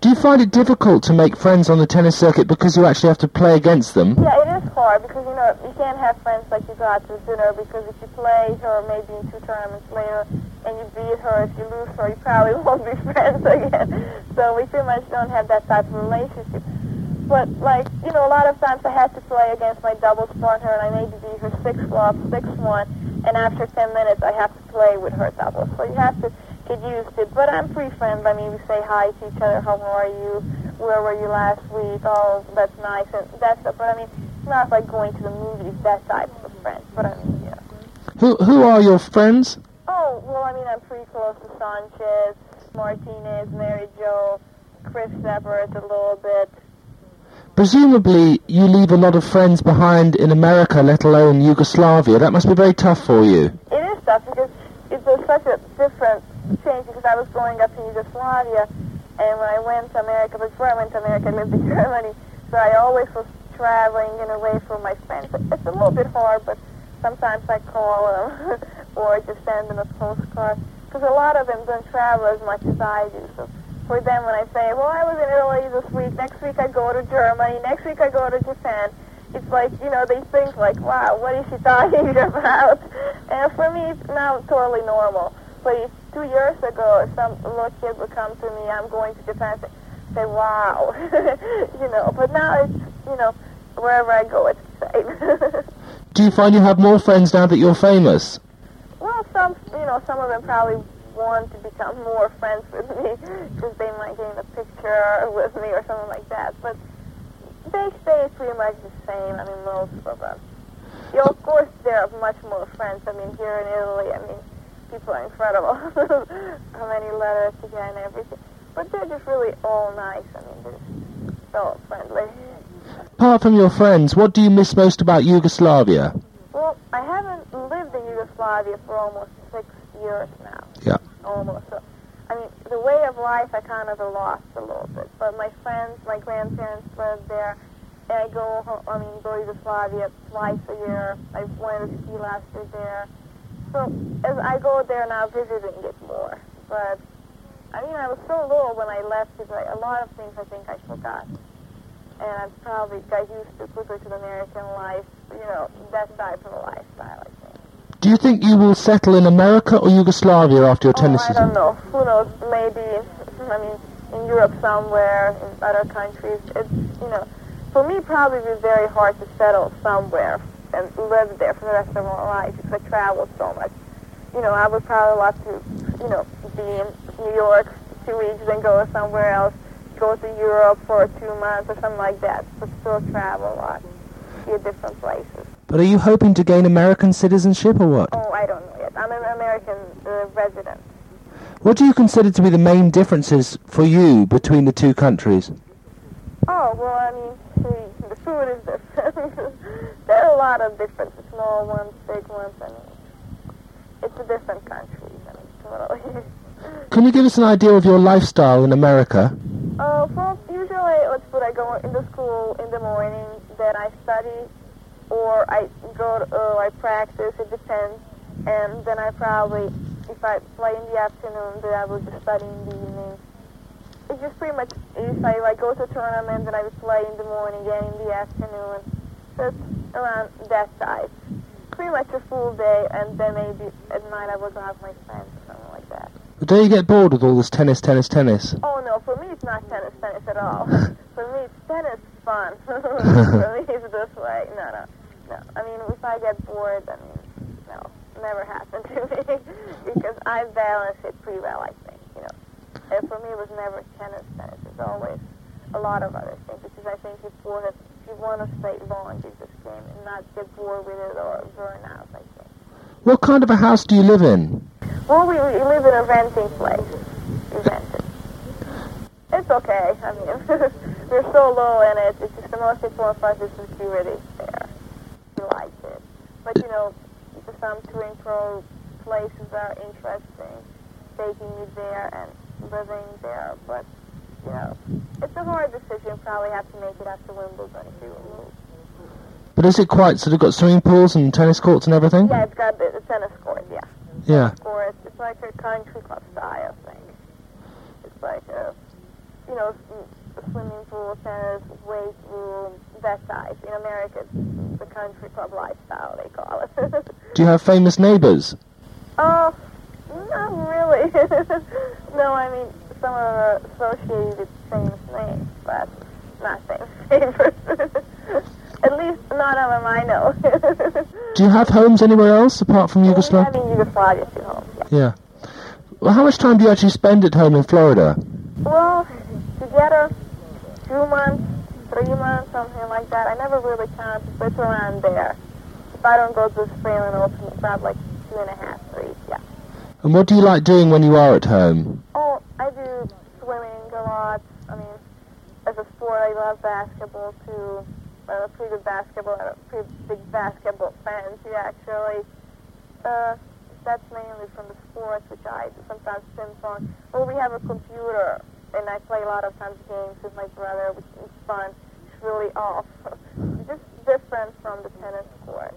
Do you find it difficult to make friends on the tennis circuit because you actually have to play against them? Yeah, it is hard because, you know, you can't have friends like you got to dinner because if you play her maybe in two tournaments later and you beat her, if you lose her, you probably [laughs] won't be friends again. So we pretty much don't have that type of relationship. But, like, you know, a lot of times I had to play against my doubles partner and I maybe beat her 6 love, 6-1, and after 10 minutes I have to play with her doubles. So you have to used to it. But I'm pretty friendly. I mean, we say hi to each other. How are you? Where were you last week? Oh, that's nice. And that's but I mean, it's not like going to the movies. That type of friends. But I mean, yeah. Who who are your friends? Oh, well, I mean, I'm pretty close to Sanchez, Martinez, Mary Jo, Chris Evert a little bit. Presumably, you leave a lot of friends behind in America, let alone Yugoslavia. That must be very tough for you. It is tough because it's such a different change because I was growing up in Yugoslavia, and when I went to America, before I went to America, I lived in [laughs] Germany, so I always was traveling and away from my friends. It's a little bit hard, but sometimes I call them um, [laughs] or just send them a postcard because a lot of them don't travel as much as I do. So for them, when I say, well, I was in Italy this week, next week I go to Germany, next week I go to Japan, it's like, you know, they think like, wow, what is she [laughs] talking about? And for me, it's now totally normal. But if two years ago, some little kid would come to me, I'm going to Japan, say, say wow, [laughs] you know. But now it's, you know, wherever I go, it's the same. [laughs] Do you find you have more friends now that you're famous? well, some, you know, some of them probably want to become more friends with me because they might get in a picture with me or something like that. But they stay pretty much the same. I mean, most of them. You know, of course, there are much more friends. I mean, here in Italy, I mean, people are incredible. [laughs] How many letters to get and everything. But they're just really all nice. I mean, they're just so friendly. Apart from your friends, what do you miss most about Yugoslavia? Well, I haven't lived in Yugoslavia for almost six years now. Yeah. Almost. So, I mean, the way of life I kind of lost a little bit. But my friends, my grandparents live there. And I go, ho- I mean, go to Yugoslavia twice a year. I went to ski last year there. So as I go there now, visiting it more. But I mean, I was so little when I left because I, a lot of things I think I forgot. And I probably got used to quickly to the American life, you know, that type of lifestyle, I think. Do you think you will settle in America or Yugoslavia after your tennis oh, I season? don't know. Who knows? Maybe, I mean, in Europe somewhere, in other countries. It's, you know, for me, probably be very hard to settle somewhere and live there for the rest of my life because I travel so much. You know, I would probably love to, you know, be in New York two weeks, then go somewhere else, go to Europe for two months or something like that, but still travel a lot, see different places. But are you hoping to gain American citizenship or what? Oh, I don't know yet. I'm an American uh, resident. What do you consider to be the main differences for you between the two countries? Oh, well, I mean, the food is different. [laughs] there are a lot of differences, small ones, big ones. I mean, it's a different country. I mean, totally. [laughs] Can you give us an idea of your lifestyle in America? Uh, well, usually, let's put, I go into school in the morning, then I study, or I go, to, uh, I practice, it depends, and then I probably, if I play in the afternoon, then I will just study in the evening. It's just pretty much, if I like, go to a tournament, then I would play in the morning, again in the afternoon. It's around that size. Pretty much a full day, and then maybe at night I will go out with my friends or something like that. But don't you get bored with all this tennis, tennis, tennis? Oh no, for me it's not tennis, tennis at all. [laughs] [laughs] [laughs] for me it's tennis fun. for me it's this way. No, no, no. I mean, if I get bored, I mean, no, never happened to me because I balance it pretty well, I think. You know, and for me it was never tennis, tennis. It's always a lot of other things because I think it's important. You want to stay long in this game and not get bored with it or burn out, I think. What kind of a house do you live in? Well, we, we live in a renting place. We rent it. It's okay. I mean, [laughs] we're so low in it. It's just the most important part is security there. We like it. But, you know, some touring pro places are interesting, taking me there and living there. But, know, it's a hard decision. Probably have to make it after Wimbledon if move. But is it quite sort of got swimming pools and tennis courts and everything? Yeah, it's got the, the tennis court, yeah. Yeah. It's, it's like a country club style thing. It's like a, you know, swimming pool, tennis, weight room, that size. In America, it's the country club lifestyle, they call it. [laughs] Do you have famous neighbors? oh, not really. [laughs] no, I mean, some are associated with famous names, but not famous neighbors. [laughs] At least none of them I know. [laughs] Do you have homes anywhere else apart from Yugoslavia? have in Yugoslavia two homes, yeah. Yeah. Well, how much time do you actually spend at home in Florida? Well, together, two months, three months, something like that. I never really counted, but it's around there. If I don't go to Australia, Open, it's about like two and a half, three, yeah. And what do you like doing when you are at home? Oh, I do swimming a lot. I mean, as a sport, I love basketball too. I'm a pretty good basketball, I'm a pretty big basketball fan too, actually. Uh, that's mainly from the sports, which I sometimes swim on. Well, we have a computer, and I play a lot of times games with my brother, which is fun. It's really off. [laughs] Just different from the tennis court.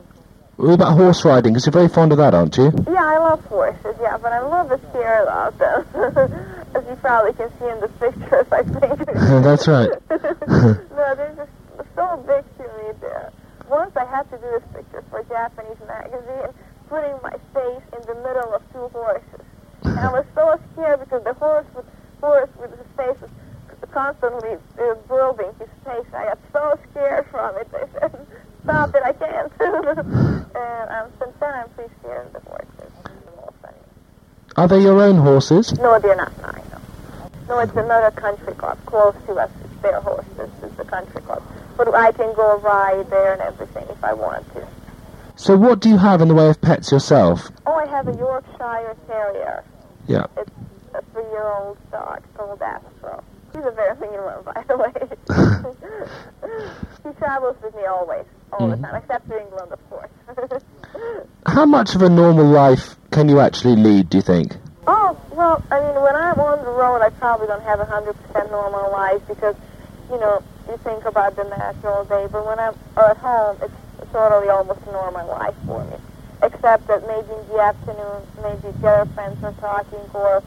What about horse riding? Because you're very fond of that, aren't you? Yeah, I love horses, yeah, but I'm a little bit scared of them. [laughs] As you probably can see in the pictures, I think. [laughs] That's right. [laughs] no, they're just so big to me there. Once I had to do this picture for a Japanese magazine, putting my face in the middle of two horses. And I was so scared because the horse with, horse with his face was constantly uh, building his face. I got so scared from it. I said, stop it, I can't. [laughs] and um, since then, I'm pretty scared of the horses. Are they your own horses? No, they're not mine. No, no it's another country club close to us. It's their horses. It's the country club. But I can go ride there and everything if I want to. So what do you have in the way of pets yourself? Oh, I have a Yorkshire Terrier. Yeah. It's a three-year-old dog called Astro. He's a very mean one, by the way. [laughs] he travels with me always, all Mhm. the time, except to England, of course. [laughs] How much of a normal life can you actually lead, do you think? oh, well, I mean, when I'm on the road, I probably don't have a 100% normal life because, you know, you think about the all day, but when I'm at home, it's totally almost normal life for me. Except that maybe in the afternoon, maybe the other friends are talking or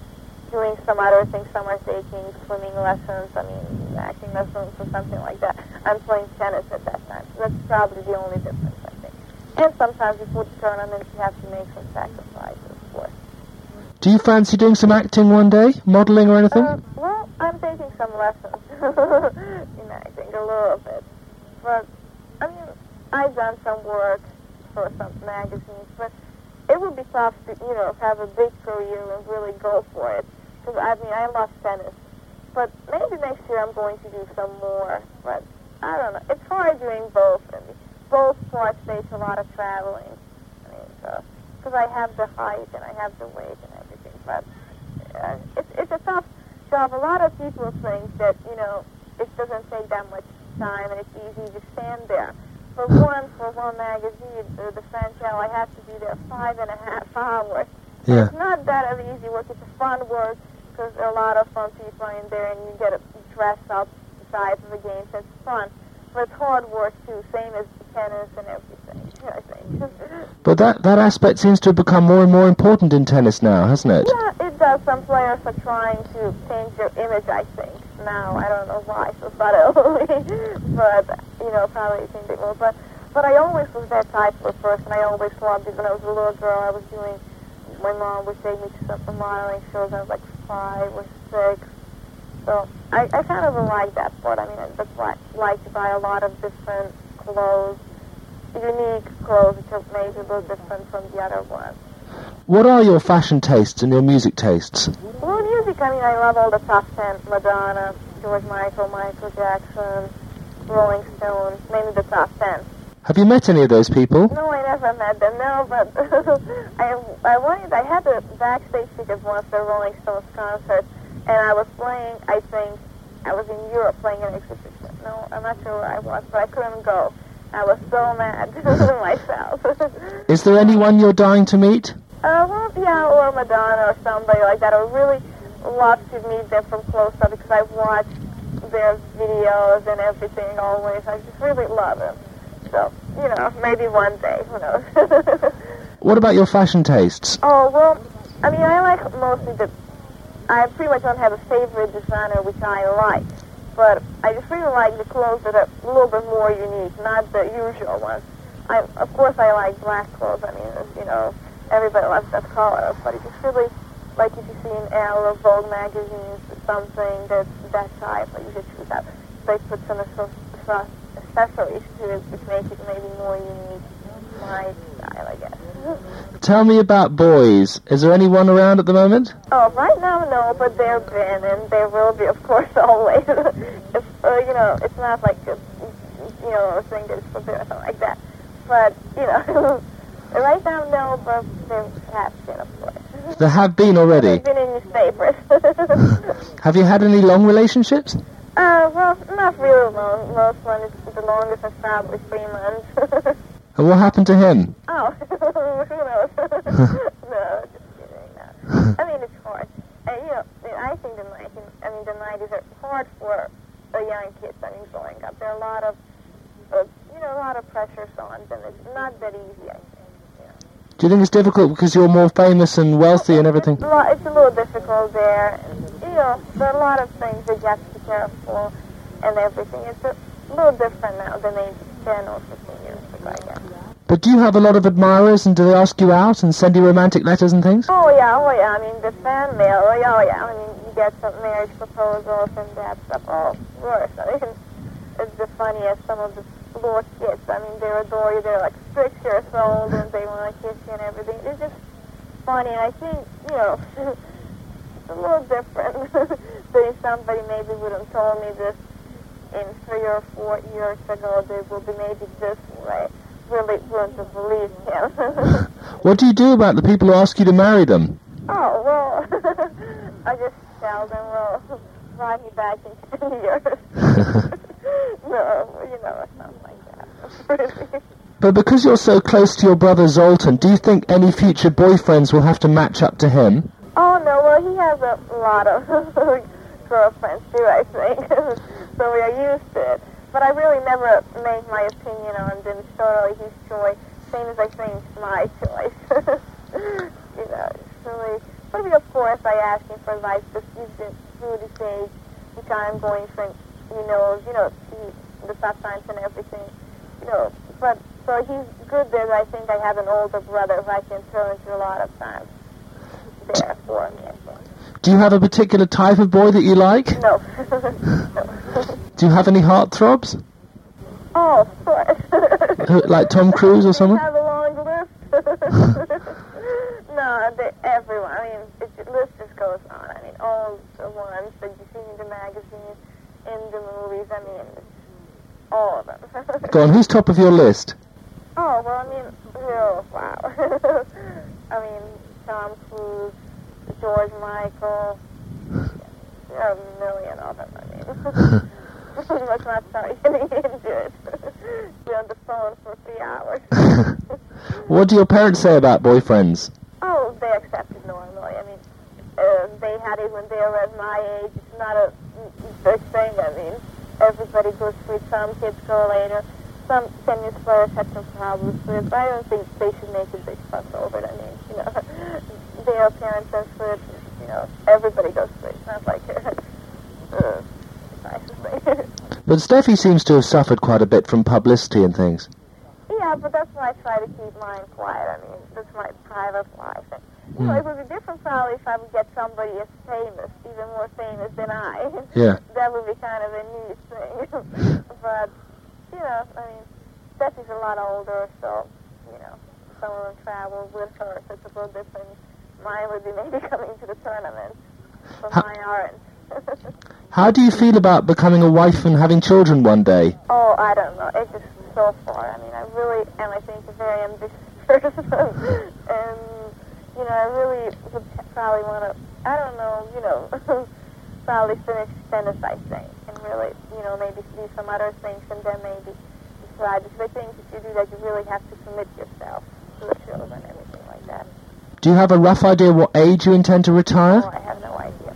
doing some other things. Some are taking swimming lessons, I mean, acting lessons or something like that. I'm playing tennis at that time. So that's probably the only difference, I think. And sometimes before the tournaments, you have to make some sacrifices, for course. Do you fancy doing some acting one day? Modelling or anything? Uh, well, I'm taking some lessons [laughs] in acting a little bit, but I mean, I've done some work for some magazines, but it would be tough to, you know, have a big career and really go for it. Because I mean, I love tennis, but maybe next year I'm going to do some more. But I don't know. It's hard doing both, and both sports takes a lot of traveling. I mean, so because I have the height and I have the weight and everything, but uh, it's it's a tough job. A lot of people think that you know it doesn't take that much time and it's easy to stand there. For one, for one magazine, the, the French channel, I have to be there five and a half hours. Yeah. It's not that easy work. It's a fun work because there are a lot of fun people in there and you get to dress up the size of the game. So it's fun. But it's hard work too, same as tennis and everything, [laughs] I think. But that, that aspect seems to have become more and more important in tennis now, hasn't it? Yeah, it does. Some players are trying to change their image, I think. Now, I don't know why so subtly, [laughs] but, you know, probably think they will. But, but I always was that type of person. I always loved it. When I was a little girl, I was doing, my mom would take me to some modeling shows. I was like five or six. So I, I kind of like that part. I mean, that's why I like to buy a lot of different clothes, unique clothes, which are maybe a little different from the other ones. What are your fashion tastes and your music tastes? Well, music, I mean, I love all the top ten. Madonna, George Michael, Michael Jackson, Rolling Stones, mainly the top ten. Have you met any of those people? No, I never met them, no, but [laughs] I, I wanted, I had a backstage ticket once for Rolling Stones concert, and I was playing, I think, I was in Europe playing an exhibition. No, I'm not sure where I was, but I couldn't go. I was so mad [laughs] [laughs] myself. Is there anyone you're dying to meet? Uh, well, yeah, or Madonna or somebody like that. I would really love to meet them from close up because I've watched their videos and everything always. I just really love them. So, you know, maybe one day, who knows. [laughs] What about your fashion tastes? oh, well, I mean, I like mostly the... I pretty much don't have a favorite designer which I like. But I just really like the clothes that are a little bit more unique, not the usual ones. I, of course, I like black clothes. I mean, you know, everybody loves that color, but it's really like if you see in Elle or Vogue magazines or something that's that type, like you should choose that. They put some asso- asso- to it, which make it maybe more unique. My style, I guess. [laughs] Tell me about boys. Is there anyone around at the moment? Oh, right now, no, but there have been, and there will be, of course, [laughs] always. if, uh, you know, it's not like a, you know, a thing that's forbidden or something like that. But, you know, [laughs] right now, no, but there have been, of course. There have been already. They've been in newspapers. Have you had any long relationships? Uh, well, not really long. Most one is the longest is probably three months. [laughs] And what happened to him? [laughs] Oh, [laughs] who knows? no, just kidding. No. I mean, it's hard. Uh, you know, I think the 19, I mean, the 90s are hard for the young kids. I mean, growing up, there are a lot of, uh, you know, a lot of pressures on them. It's not that easy. I think. You know. Do you think it's difficult because you're more famous and wealthy and everything? It's a, lot, it's a little difficult there. You know, there are a lot of things that you have to be careful and everything. It's a little different now than maybe 10 or 15 years ago, I guess. But do you have a lot of admirers and do they ask you out and send you romantic letters and things? Oh yeah, oh yeah. I mean the fan mail. Oh yeah, oh yeah. I mean you get some marriage proposals and that stuff. Oh, of course. I mean it's the funniest. Some of the little kids. I mean they adore you. They're like six years old and they want to kiss you and everything. It's just funny. And I think you know [laughs] it's a little different [laughs] if somebody maybe would have told me this in three or four years ago. They will be maybe this way. Really wouldn't have believed him. [laughs] What do you do about the people who ask you to marry them? Oh, well, [laughs] I just tell them, well, ride me back in [laughs] 10 years. no, you know, something like that. But because you're so close to your brother Zoltan, do you think any future boyfriends will have to match up to him? oh, no, well, he has a lot of girlfriends, too, I think. [laughs] so we are used to it. But I really never make my opinion on them. It's his choice. Same as I think my choice. [laughs] you know, really... But of course, I ask him for advice, but he's been through this age, which I'm going through, he knows, you know, he, the tough times and everything, you know. But, so he's good that I think I have an older brother who I can turn to a lot of times there for me. Do you have a particular type of boy that you like? No. no. [laughs] Do you have any heartthrobs? Oh, of course. [laughs] Like Tom Cruise or someone? have a long list. [laughs] no, they, everyone. I mean, it, the list just goes on. I mean, all the ones that you see in the magazines, in the movies. I mean, all of them. Go on, who's top of your list? oh well, I mean, oh wow. I mean, Tom Cruise, George Michael. There are a million of them. I mean. [laughs] Let's not start getting into it. Be on the phone for three hours. [laughs] What do your parents say about boyfriends? Oh, they accept it normally. I mean, uh, they had it when they were at my age. It's not a big thing. I mean, everybody goes through it. Some kids go later. Some tennis players had some problems with it, but I don't think they should make a big fuss over it. I mean, you know, their parents through it. You know, everybody goes through it. It's not like uh. [laughs] But Steffi seems to have suffered quite a bit from publicity and things. Yeah, but that's why I try to keep mine quiet. I mean, that's my private life. And, you know, it would be different probably if I would get somebody as famous, even more famous than I. [laughs] Yeah. that would be kind of a neat thing. [laughs] but, you know, I mean, Steffi's a lot older, so, you know, some of them travel with her, so it's a little different. Mine would be maybe [laughs] coming to the tournament, but mine aren't. How do you feel about becoming a wife and having children one day? Oh, I don't know. It's just so far. I mean, I really am, I think, a very ambitious person. [laughs] and, you know, I really would probably want to, I don't know, you know, [laughs] probably finish tennis, I think. And really, you know, maybe do some other things and then maybe decide. Because I think if you do that, you really have to commit yourself to the children like that. Do you have a rough idea what age you intend to Oh, retire? I have no idea.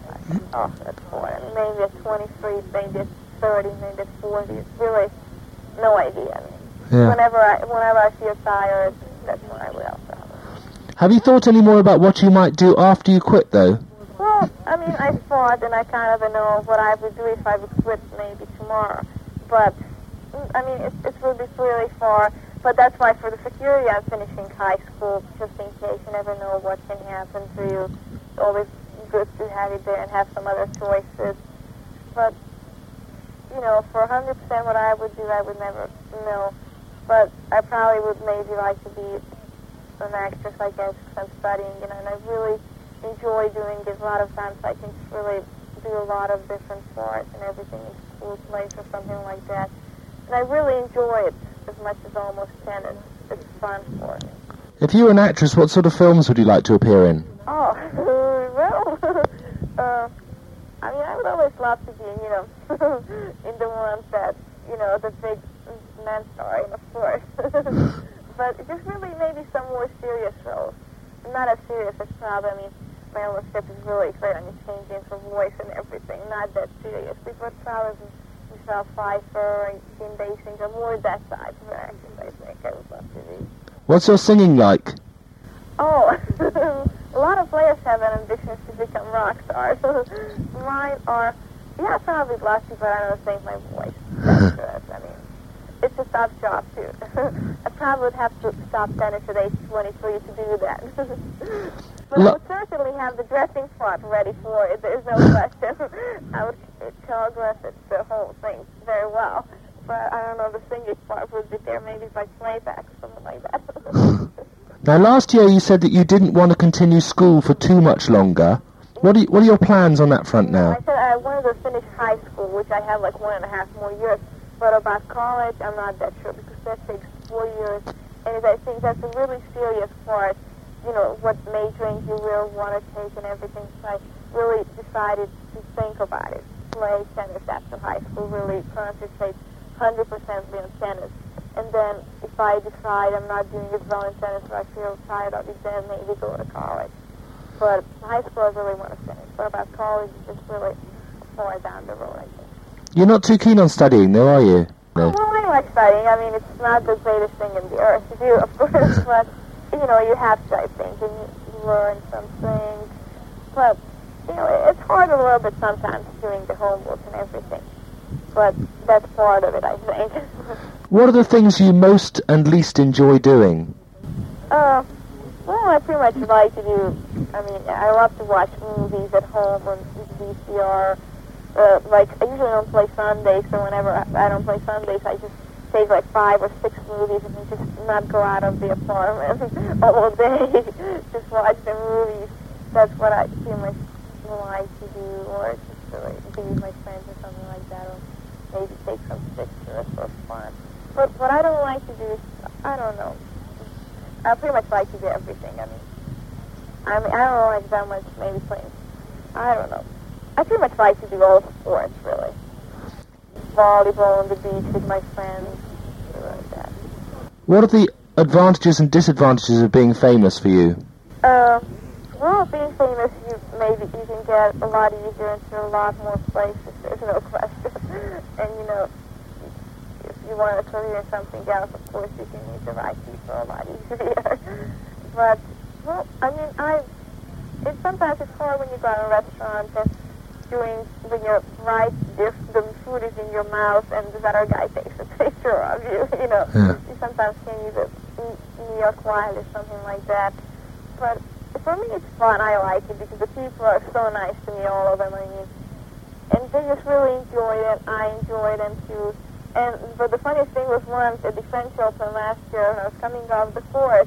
Oh, that's. I mean, maybe at 23, maybe at 30, maybe at 40. It's really no idea. I mean, Yeah. whenever I whenever I feel tired, that's when I will. Probably. Have you thought any more about what you might do after you quit, though? Well, I mean, I thought, and I kind of know what I would do if I would quit maybe tomorrow. But I mean, it, it will be really far. But that's why for the security, I'm finishing high school just in case. You never know what can happen to you. It's always good to have it there and have some other choices. But you know, for 100% what I would do, I would never know. But I probably would maybe like to be an actress, I guess, 'cause I'm studying, you know, and I really enjoy doing it. A lot of times I can really do a lot of different parts and everything in school plays or something like that. And I really enjoy it as much as almost tennis. It's fun for me. If you were an actress, what sort of films would you like to appear in? Oh, [laughs] well, [laughs] uh, I mean, I would always love to be, you know, [laughs] in the ones that, you know, the big men star, in, of course. but just really maybe some more serious roles. Not as serious as Proud. I mean, my own script is really great on you changing for voice and everything. Not that seriously, but Proud is Michelle Pfeiffer and more that side of I think I would love to be. What's your singing like? Oh, [laughs] a lot of players have an ambition to become rock stars. [laughs] Mine are, yeah, probably bluffy, but I don't think my voice is good. I mean, it's a tough job, too. [laughs] I probably would have to stop tennis at age 23 to do that. [laughs] but I Lo- would certainly have the dressing part ready for it. There's no question. [laughs] I would choreograph it, the whole thing very well. But I don't know, the singing part would be there maybe by playback or something like that. Now, last year you said that you didn't want to continue school for too much longer. What are, you, what are your plans on that front now? I said I wanted to finish high school, which I have like one and a half more years. But about college, I'm not that sure because that takes four years. And I think that's a really serious part, you know, what majoring you will want to take and everything. So I really decided to think about it. Play tennis after high school, really concentrate 100% on tennis. And then if I decide I'm not doing it well in tennis or I feel tired of it, then maybe go to college. But high school, I really want to finish. But about college, it's really far down the road, I think. You're not too keen on studying, though, are you? No. Well, I like studying. I mean, it's not the greatest thing in the earth to do, of course, [laughs] but, you know, you have to, I think, and you learn some things. But, you know, it's hard a little bit sometimes doing the homework and everything. But that's part of it, I think. [laughs] What are the things you most and least enjoy doing? Uh, well, I pretty much like to do. I mean, I love to watch movies at home on VCR. Uh, like I usually don't play Sundays, so whenever I, don't play Sundays, I just take like five or six movies and just not go out of the apartment [laughs] all day. [laughs] just watch the movies. That's what I pretty much like to do, or just to like, be with my friends or something like that, or maybe take some pictures for fun. But what I don't like to do is, I don't know. I pretty much like to do everything. I mean, I mean, I don't like that much maybe playing. I don't know. I pretty much like to do all sports, really. Volleyball on the beach with my friends, like that. What are the advantages and disadvantages of being famous for you? Uh, well, being famous, you maybe you can get a lot easier into a lot more places. There's no [laughs] question. and you know, if you want a career in something else, of course, you can meet the right people a lot [laughs] easier. but well, I mean, I. It's sometimes it's hard when you go to a restaurant and doing when you're right, if the food is in your mouth and this other guy takes a [laughs] picture of you. You know, Yeah. you sometimes can use a New York Wild or something like that. But for me, it's fun. I like it because the people are so nice to me, all of them. I mean, and they just really enjoy it. I enjoy them too. And but the funniest thing was once at the French Open last year, when I was coming off the court,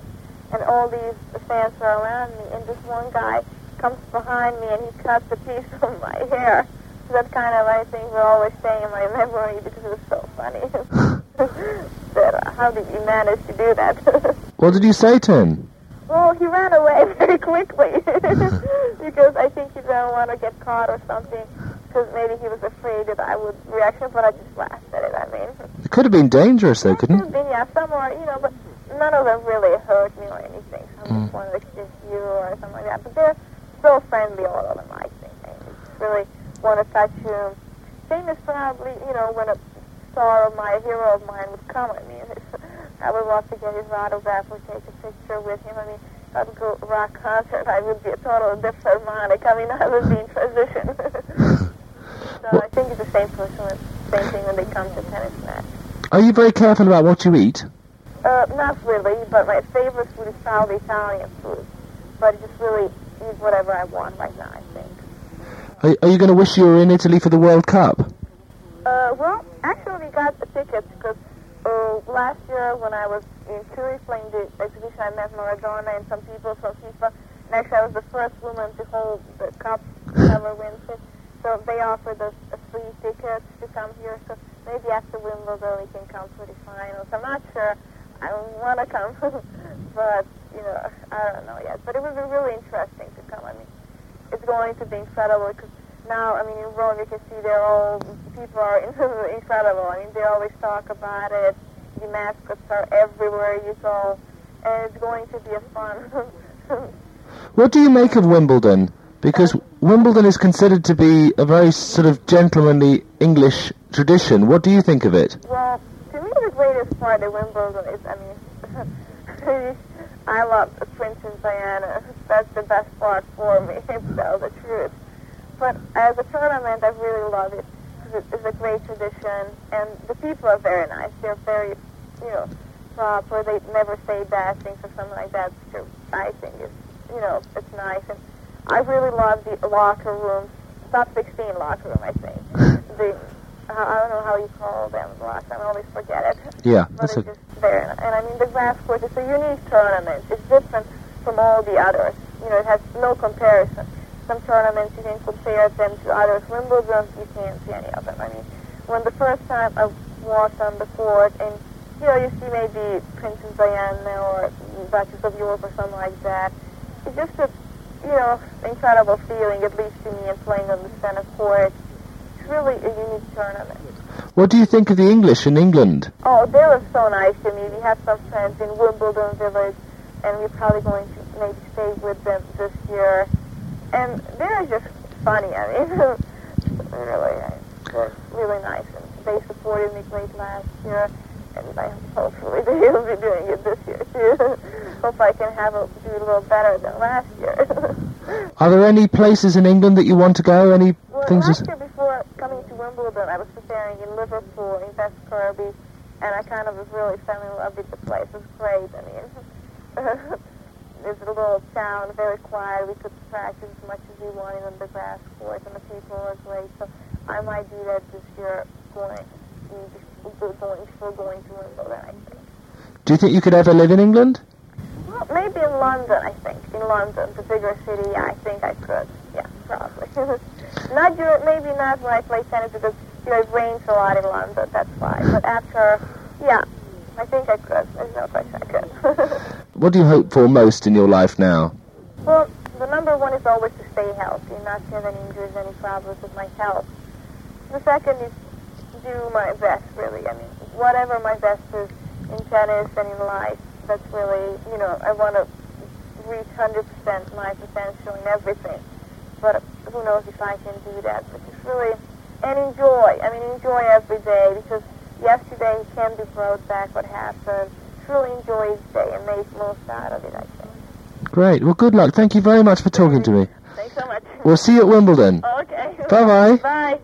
and all these fans were around me, and this one guy comes behind me and he cuts a piece of my hair. So that kind of I think will always stay in my memory because it was so funny. [laughs] that uh, how did you manage to do that? [laughs] What did you say to him? Well, he ran away [laughs] very quickly because I think he didn't want to get caught or something. Because maybe he was afraid that I would reaction, but I just laughed at it. I mean, It could have been dangerous, though, couldn't could it? have been yeah, some are you know, but none of them really hurt me or anything. Some just wanted to kiss you or something like that. But they're so friendly, all of them. I think just really want to touch you. Same as probably you know when a star of my a hero of mine would come. I mean, I would love to get his autograph or take a picture with him. I mean, if I would go rock concert, I would be a total different harmonic. I mean, I would be in transition. [laughs] so I think it's the same person, same thing when they come to tennis match. Are you very careful about what you eat? Uh, not really, but my favorite food is probably Italian food. But just really eat whatever I want right now, I think. Are, are you going to wish you were in Italy for the World Cup? Uh, well, actually we got the tickets because Oh, last year when I was in Zurich playing the exhibition, I met Maradona and some people from FIFA. And actually, I was the first woman to hold the cup ever win it. So they offered us a free ticket to come here. So maybe after Wimbledon we can come for the finals. I'm not sure. I want to come, [laughs] but you know, I don't know yet. But it would be really interesting to come. I mean, it's going to be incredible because now, I mean, in Rome you can see they're all people are [laughs] incredible. I mean, they always talk about it. The mascots are everywhere you go, and it's going to be a fun. [laughs] What do you make of Wimbledon? Because Wimbledon is considered to be a very sort of gentlemanly English tradition. What do you think of it? Well, to me, the greatest part of Wimbledon is, I mean, [laughs] I love the Princess Diana. That's the best part for me, [laughs] to tell the truth. But as a tournament, I really love it because it is a great tradition, and the people are very nice. They're very, you know, proper. They never say bad things or something like that. So I think it's, you know, it's nice. And I really love the locker room, Top 16 locker room, I think. [laughs] The Uh, I don't know how you call them last time. I always forget it. Yeah, But that's it's a, just nice. And I mean, the grass court is a unique tournament. It's different from all the others. You know, it has no comparison. Some tournaments you can compare them to others. Wimbledon, you can't see any of them. I mean, when the first time I walked on the court and, you know, you see maybe Princess Diana or Duchess of York or something like that, it's just a, you know, incredible feeling, at least to me, and playing on the center court. It's really a unique tournament. what do you think of the English in England? Oh, they were so nice to me. We have some friends in Wimbledon Village, and we're probably going to maybe stay with them this year. And they're just funny. I mean, [laughs] really, they're really nice. And they supported me great last year, and I hopefully [laughs] they will be doing it this year too. [laughs] Hope I can have a, do a little better than last year. Are there any places in England that you want to go? Any Well, things? last year before coming I was preparing in Liverpool, in West Kirby, and I kind of was really fell in love with the place. It was great. I mean, [laughs] it's a little town, very quiet. We could practice as much as we wanted on the grass court, and the people were great. So I might do that this year, going, going before going to Wimbledon. I think. Do you think you could ever live in England? Well, maybe in London, I think. In London, the bigger city, I think I could. Yeah, probably. [laughs] not during, maybe not when I play tennis because you know, it rains a lot in London. That's why. But after, yeah, I think I could. There's no question I could. [laughs] What do you hope for most in your life now? well, the number one is always to stay healthy, not to have any injuries, any problems with my health. The second is do my best, really. I mean, whatever my best is in tennis and in life, that's really, you know, I want to reach 100% my potential in everything. But who knows if I can do that. But just really, and enjoy. I mean, enjoy every day because yesterday can be brought back what happened. Truly enjoy each day and make most out of it, I think. Great. Well, good luck. Thank you very much for talking to me. Thanks so much. We'll see you at Wimbledon. okay. Bye-bye. Bye.